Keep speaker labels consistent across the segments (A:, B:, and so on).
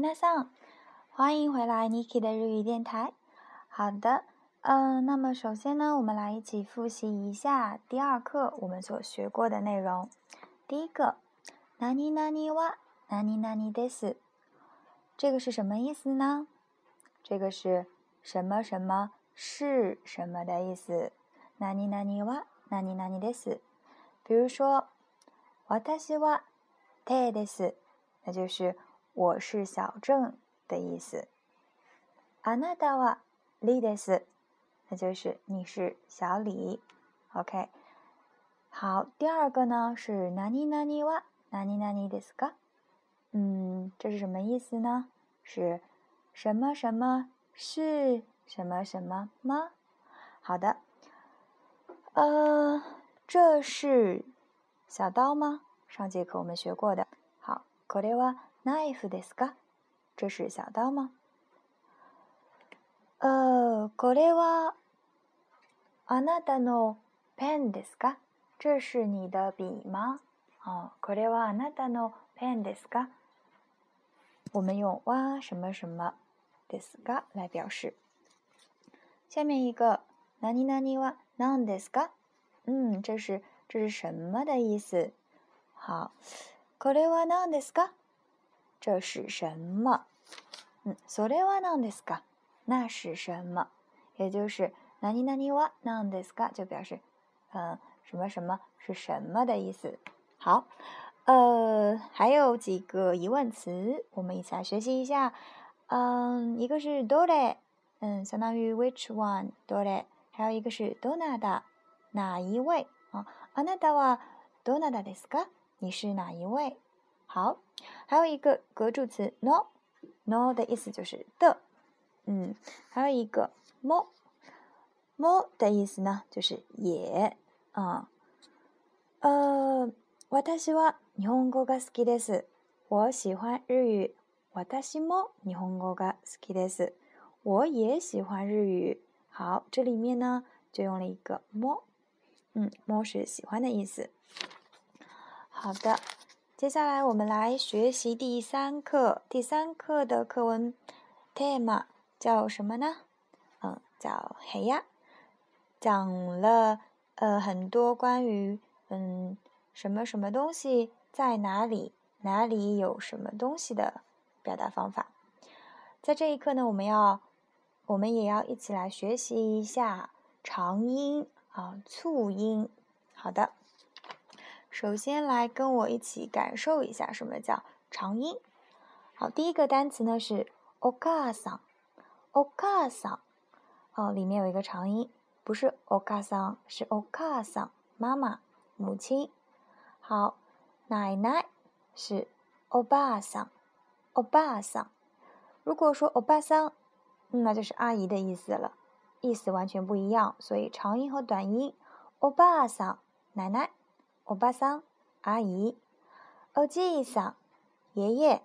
A: 大家好，欢迎回来，Niki 的日语电台。好的，嗯，那么首先呢，我们来一起复习一下第二课我们所学过的内容。第一个，ナニナニはナニナニです，这个是什么意思呢？这个是什么什么是什么的意思？ナニナニはナニナニです。比如说，私はテです，那就是。我是小郑的意思。あなたは李です，那就是你是小李。OK，好，第二个呢是何々は何々ですか？嗯，这是什么意思呢？是什么什么是什么什么吗？好的，呃，这是小刀吗？上节课我们学过的。好，これは。 knife ですか？这是小刀吗？呃，これはあなたのペンですか？这是你的笔吗？哦，これはあなたのペンですか？我们用哇什么什么ですか来表示。下面一个何々は何ですか？嗯，这是这是什么的意思？好，これは何ですか？ 这是什么？嗯，それは何ですか？那是什么？也就是何々は何ですか？就表示，嗯，什么什么是什么的意思。好，呃，还有几个疑问词，我们一起来学习一下。嗯，一个是どれ，嗯，相当于 which one，どれ。还有一个是どなた，哪一位啊？あなたはどなたですか？你是哪一位？ 好，还有一个格助词 no，no 的意思就是的，嗯，还有一个 mo，mo 的意思呢就是也，啊，呃，私は日本語が好きです。我喜欢日语。私も日本語が好きです。我也喜欢日语。好，这里面呢就用了一个 mo，嗯，mo 是喜欢的意思。好的。 接下来我们来学习第三课。第三课的课文 tema 叫什么呢？嗯，叫黑呀，讲了呃很多关于嗯什么什么东西在哪里，哪里有什么东西的表达方法。在这一课呢，我们要我们也要一起来学习一下长音啊促音。好的。首先来跟我一起感受一下什么叫长音。好，第一个单词呢是 “okasa”，okasa，哦，里面有一个长音，不是 “okasa”，是 “okasa”，妈妈、母亲。好，奶奶是 “obasa”，obasa。如果说 “obasa”，那就是阿姨的意思了，意思完全不一样。所以长音和短音，“obasa”，奶奶。欧巴桑，阿姨，欧吉桑，爷爷，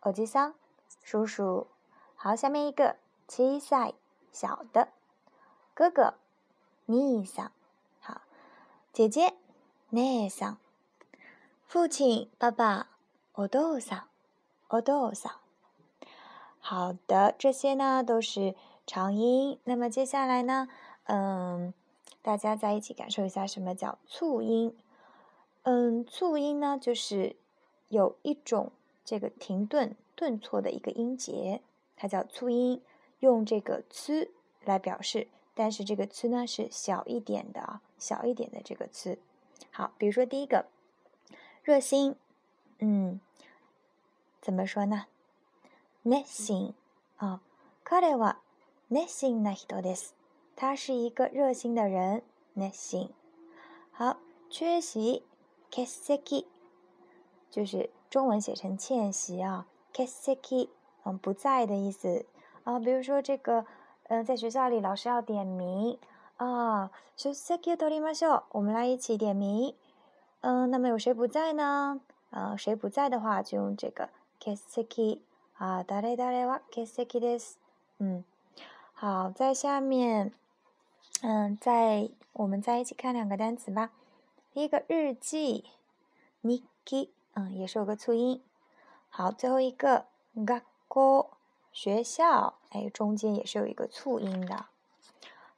A: 欧吉桑，叔叔。好，下面一个，七歳，小的，哥哥，尼桑。好，姐姐，姉桑。父亲，爸爸，お父さん，お父さん。好的，这些呢都是长音。那么接下来呢，嗯，大家在一起感受一下什么叫促音。 嗯，促音呢，就是有一种这个停顿、顿挫的一个音节，它叫促音，用这个 “c” 来表示，但是这个 “c” 呢是小一点的啊，小一点的这个 “c”。好，比如说第一个，热心，嗯，怎么说呢？熱心啊，彼は熱心な人です。他是一个热心的人，熱心。好，缺席。 欠席就是中文写成欠席啊，欠席，嗯，不在的意思啊。比如说这个，嗯，在学校里老师要点名啊，出席を取りましょう，我们来一起点名。嗯，那么有谁不在呢？啊，谁不在的话就用这个欠席啊，誰々は欠席です。嗯，好，在下面，嗯，在我们再一起看两个单词吧。 第一个日记，niki，嗯，也是有个促音。好，最后一个学 校学校，哎，中间也是有一个促音的。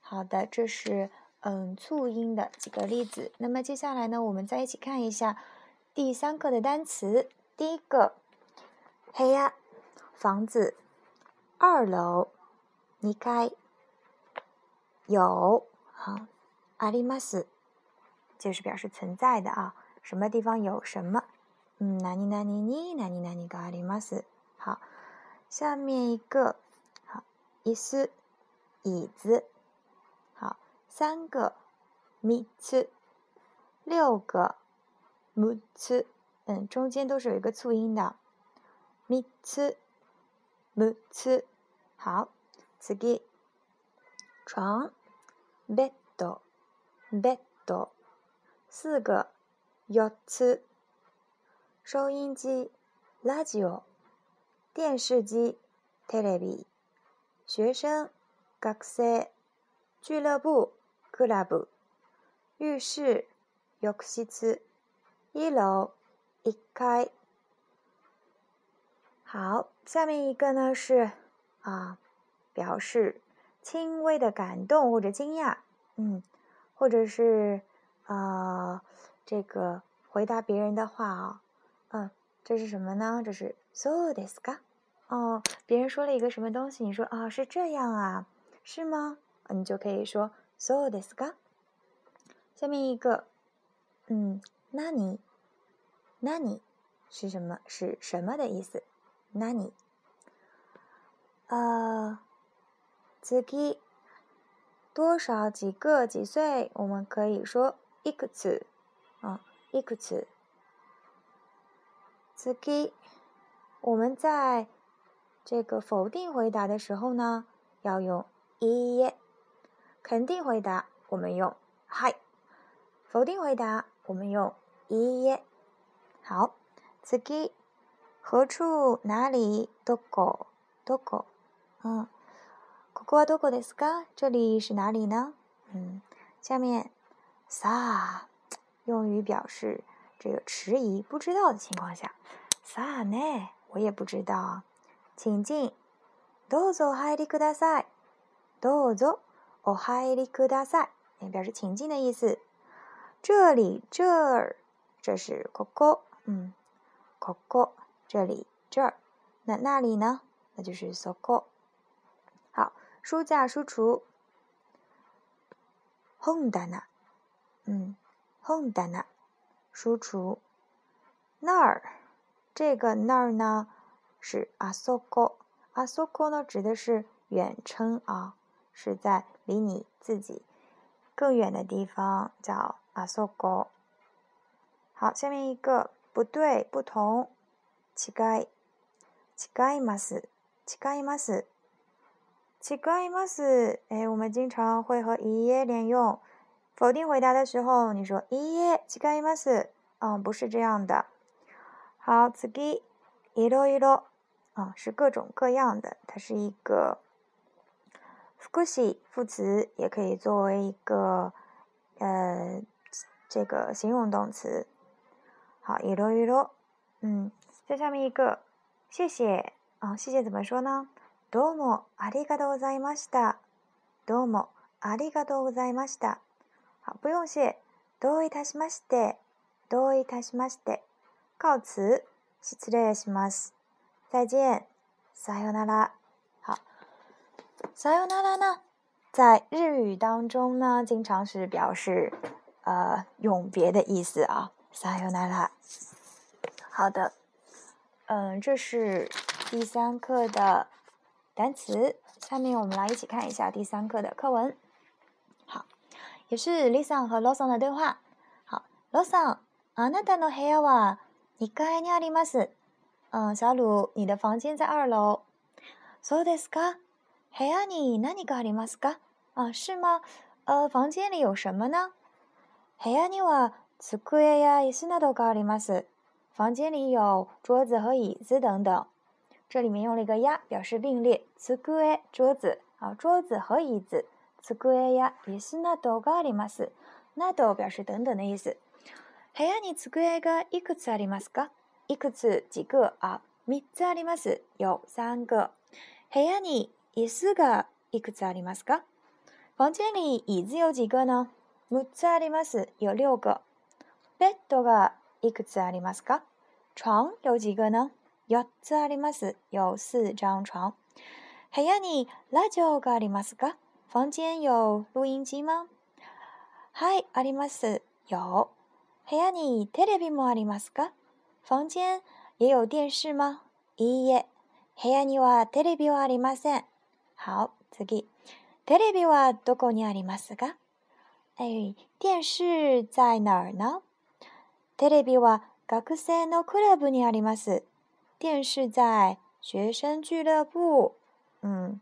A: 好的，这是嗯促音的几个例子。那么接下来呢，我们再一起看一下第三课的单词。第一个，黑呀，房子，二楼，离开，有，好，あります， 就是表示存在的啊，什么地方有什么。嗯，哪里哪里你哪里哪里があります。好，下面一个，好，椅子，椅子，好，三个，三つ，六个，六つ。嗯，中间都是有一个促音的，三つ、六つ。好，次，床，ベッド、ベッド。 四个，四つ。收音机，ラジオ。电视机，テレビ。学生，学生。俱乐部，クラブ。浴室，浴室。一楼。一开，好，下面一个呢是啊，表示轻微的感动或者惊讶，嗯，或者是 啊，这个回答别人的话啊，嗯，这是什么呢？这是 so this ka，哦，别人说了一个什么东西，你说啊是这样啊，是吗？你就可以说 so this ka。下面一个，嗯，那你。那你是什么？是什么的意思？那你，呃，次多少几个几岁？我们可以说くつ啊，いくつ。次我们在这个否定回答的时候呢，要用いい肯定回答我们用はい。否定回答我们用いい好，次何处哪里？どこどこ？嗯，ここはどこですか？这里是哪里呢？嗯，下面 さ用于表示这个迟疑、不知道的情况下。さね，我也不知道。请进，どうぞお入りください。どうぞお入りください，也表示请进的意思。这里，这儿，这是ここ。嗯，ここ这里这儿，那那里呢？那就是そこ。好，书架、书橱。本棚， 嗯，本棚，书橱。那儿，这个那儿呢是あそこ。あそこ呢指的是远称啊，是在离你自己更远的地方，叫あそこ。好，下面一个。不对，不同。違い、違います、違います、違います。哎，我们经常会和いいえ连用。 否定回答的时候，你说“いいえ、違います”，嗯，不是这样的。好，次，いろいろ，啊、是各种各样的，它是一个复数副词，也可以作为一个呃这个形容动词。好，いろいろ，嗯，在下面一个，谢谢，啊、嗯，谢谢怎么说呢？どうもありがとうございました。どうもありがとうございました。好，不用谢。どういたしまして。どういたしまして。告辞。失礼します。再见。さよなら。好，さよなら呢，在日语当中呢，经常是表示呃永别的意思啊。撒由那拉，好的，嗯，这是第三课的单词。下面我们来一起看一下第三课的课文。 好，也是 Lisa 和 Lawson 的对话。好，Lawson，あなたの部屋は二階にあります。嗯，小鲁，你的房间在二楼。そうですか。部屋に何かありますか？啊，是吗？呃，房间里有什么呢？部屋には机や椅子などがあります。房间里有桌子和椅子等等。这里面用了一个呀，表示并列。机桌子啊，桌子和椅子。 机や椅子などがあります。など表示等等的意思。部屋に机がいくつありますか？いくつ几个啊？三つあります。有三个。部屋に椅子がいくつありますか？房间里椅子有几个呢？六つあります。有六个。ベッドがいくつありますか？床有几个呢？四つあります。有四张床。部屋にラジオがありますか？房间有录音机吗？はい、あります。有。部屋にテレビもありますか？房间也有电视吗？いいえ。部屋にはテレビはありません。好、次。テレビはどこにありますか？哎，电视在哪儿呢？テレビは学生のクラブにあります。电视在学生俱乐部。嗯。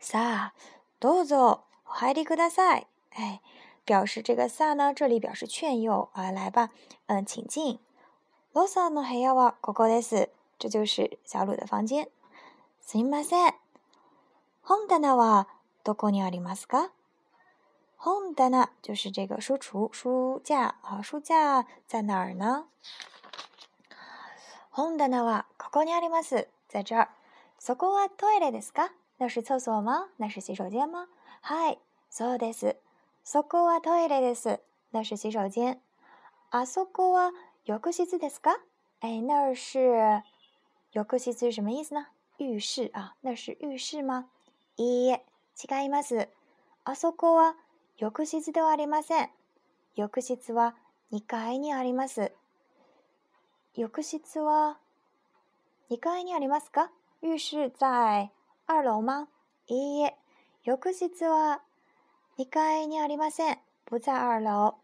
A: さあ、 どうぞお入りください。哎。表示这个萨呢，这里表示劝诱啊，来吧，嗯，请进。ロサの部屋はここです。这就是小鲁的房间。すみません。本棚はどこにありますか？本棚就是这个书橱、书架啊，书架在哪儿呢？本棚はここにあります。在这儿。そこはトイレですか？ 那是厕所吗？那是洗手间吗？はい、そうです。そこはトイレです。那是洗手間。あそこは浴室ですか？哎，那是浴室是什么意思呢？浴室啊，那是浴室吗？いいえ、違います。あそこは浴室ではありません。浴室は2階にあります。浴室は2階にありますか？浴室在 二楼吗？いいえ、浴室は一階にありません。不在二楼。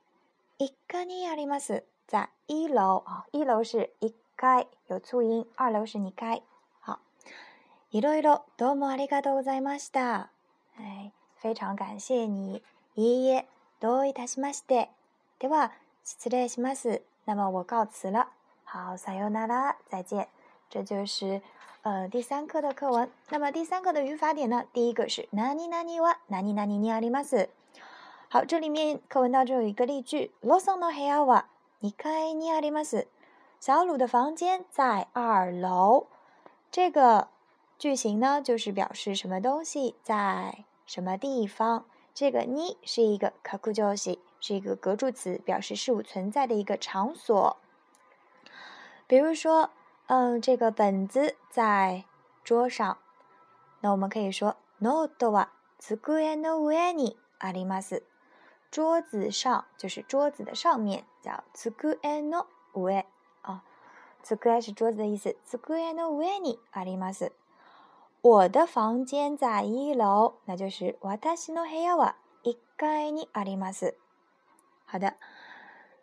A: 一階にあります。在一楼啊，一楼是一階，有促音。二楼是二階。好，いろいろどうもありがとうございました。哎，非常感谢你。いいえ、どういたしまして。では失礼します。那么我告辞了。好，さよなら，再见。这就是呃，第三课的课文。那么第三课的语法点呢？第一个是哪里哪里哇，哪里哪里にあります。好，这里面课文当中有一个例句：ロソの部屋は二階にあります。小鲁的房间在二楼。这个句型呢，就是表示什么东西在什么地方。这个に是一个格助詞，是一个格助词，表示事物存在的一个场所。比如说。 嗯，这个本子在桌上，那我们可以说ノートは机の上にあります。桌子上就是桌子的上面，叫机の上啊。机是桌子的意思，机の上にあります。我的房间在一楼，那就是私の部屋は一階にあります。好的，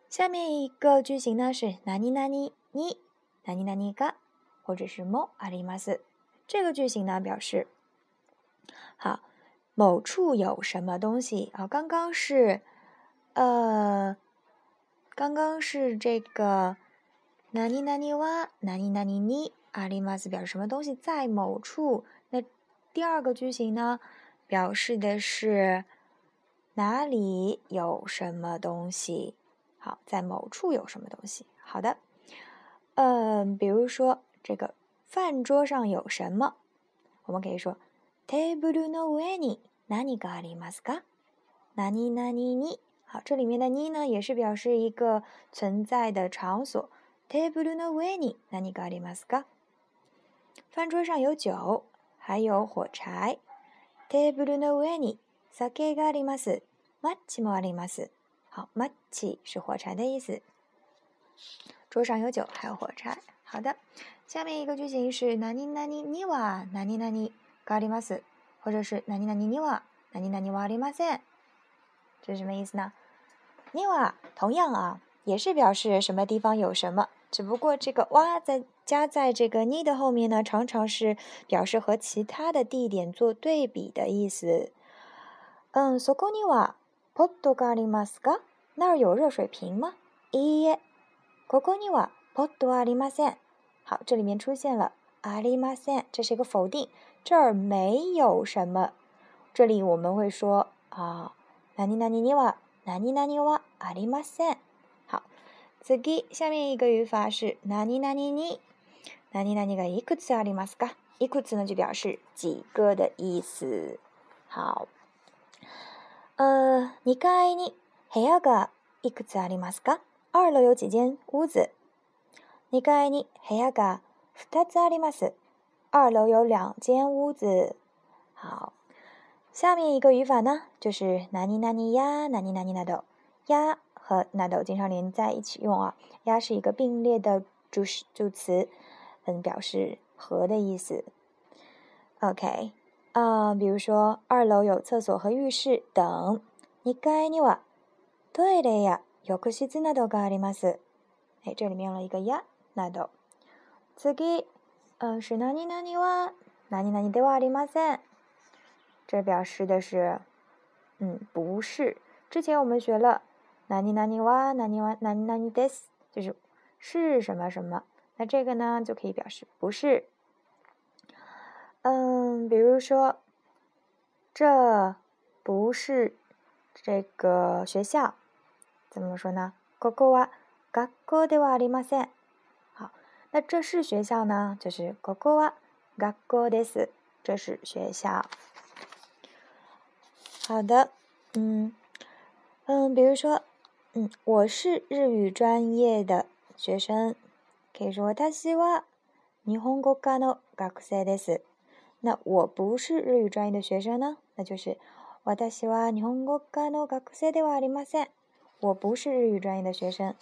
A: 下面一个句型呢是何々に。哪里 哪里が，或者是もあります。这个句型呢表示，好，某处有什么东西啊？刚刚是，呃，刚刚是这个哪里哪里は哪里哪里にあります，表示什么东西在某处。那第二个句型呢，表示的是哪里有什么东西？好，在某处有什么东西？好的。 嗯比如说这个饭桌上有什么我们可以说 table luna 维尼那尼嘎里马斯卡那尼那尼尼好这里面的妮呢也是表示一个存在的场所。Table luna 维尼那尼嘎里马斯卡饭桌上有酒还有火柴。Table luna 维尼萨克嘎里马斯玛奇马里马斯好玛奇是火柴的意思。桌上有酒，还有火柴。好的，下面一个句型是哪里哪里には哪里哪里があります，或者是哪里哪里には哪里哪里はありません。这是什么意思呢？には同样啊，也是表示什么地方有什么，只不过这个哇在加在这个に的后面呢，常常是表示和其他的地点做对比的意思。嗯，そこにはポットがありますか？那儿有热水瓶吗？いいえ。 哥哥，你娃不多阿里马三。好，这里面出现了阿里马三，这是一个否定，这儿没有什么。这里我们会说啊，ナニナニニ娃，ナニナニ娃阿里马三。好，次给下面一个语法是ナニナニニ，ナニナニがいくつありますか？いくつ呢，就表示几个的意思。好，呃，二階に部屋がいくつありますか？二楼有几间屋子？二階に部屋が二つあります。二楼有两间屋子。好，下面一个语法呢，就是哪里哪里呀，哪里哪里那都呀和那都经常连在一起用啊。呀是一个并列的助助词，嗯，表示和的意思。OK，啊，比如说二楼有厕所和浴室等。二階にはトイレや 浴室などがあります。哎，这里面用了一个呀，那都。次，嗯，是哪里哪里は哪里哪里ではありません。这表示的是，嗯，不是。之前我们学了，哪里哪里哇，哪里哇，哪里哪里 this，就是是什么什么。那这个呢，就可以表示不是。嗯，比如说，这不是这个学校， 怎么说呢？ここは学校ではありません。好，那这是学校呢，就是ここは学校です。这是学校。好的，嗯嗯，比如说，嗯，我是日语专业的学生，可以说私は日本語科の学生です。那我不是日语专业的学生呢，那就是私は日本語科の学生ではありません。 我不是日语专业的学生。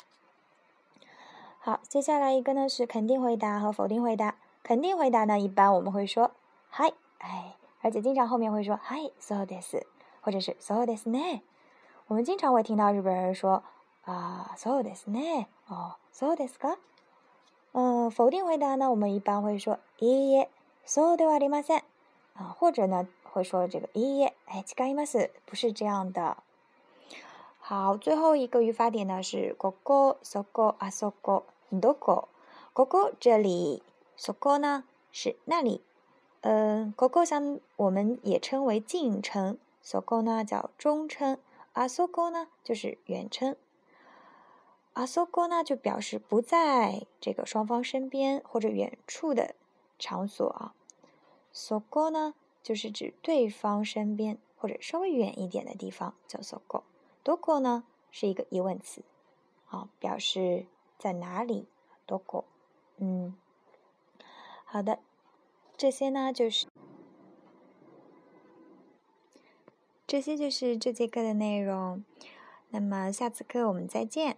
A: 好，接下来一个呢是肯定回答和否定回答。肯定回答呢，一般我们会说嗨，哎，而且经常后面会说嗨そうです。或者是そうですね。我们经常会听到日本人说啊，そうですね。哦，そうですか？嗯，否定回答呢，我们一般会说いいえ、そうではありません。啊，或者呢会说这个いいえ、哎，違います，不是这样的。 好，最后一个语法点呢是ここ、そこ、あそこ、どこ。ここ这里，そこ呢是那里。嗯，ここ相我们也称为近称。so go 呢叫中称，啊 so go 呢就是远称，啊 so go 呢就表示不在这个双方身边或者远处的场所啊，so go 呢就是指对方身边或者稍微远一点的地方叫 so go。 どこ呢是一个疑问词，啊表示在哪里，どこ，嗯，好的，这些呢就是。这些就是这节课的内容，那么下次课我们再见。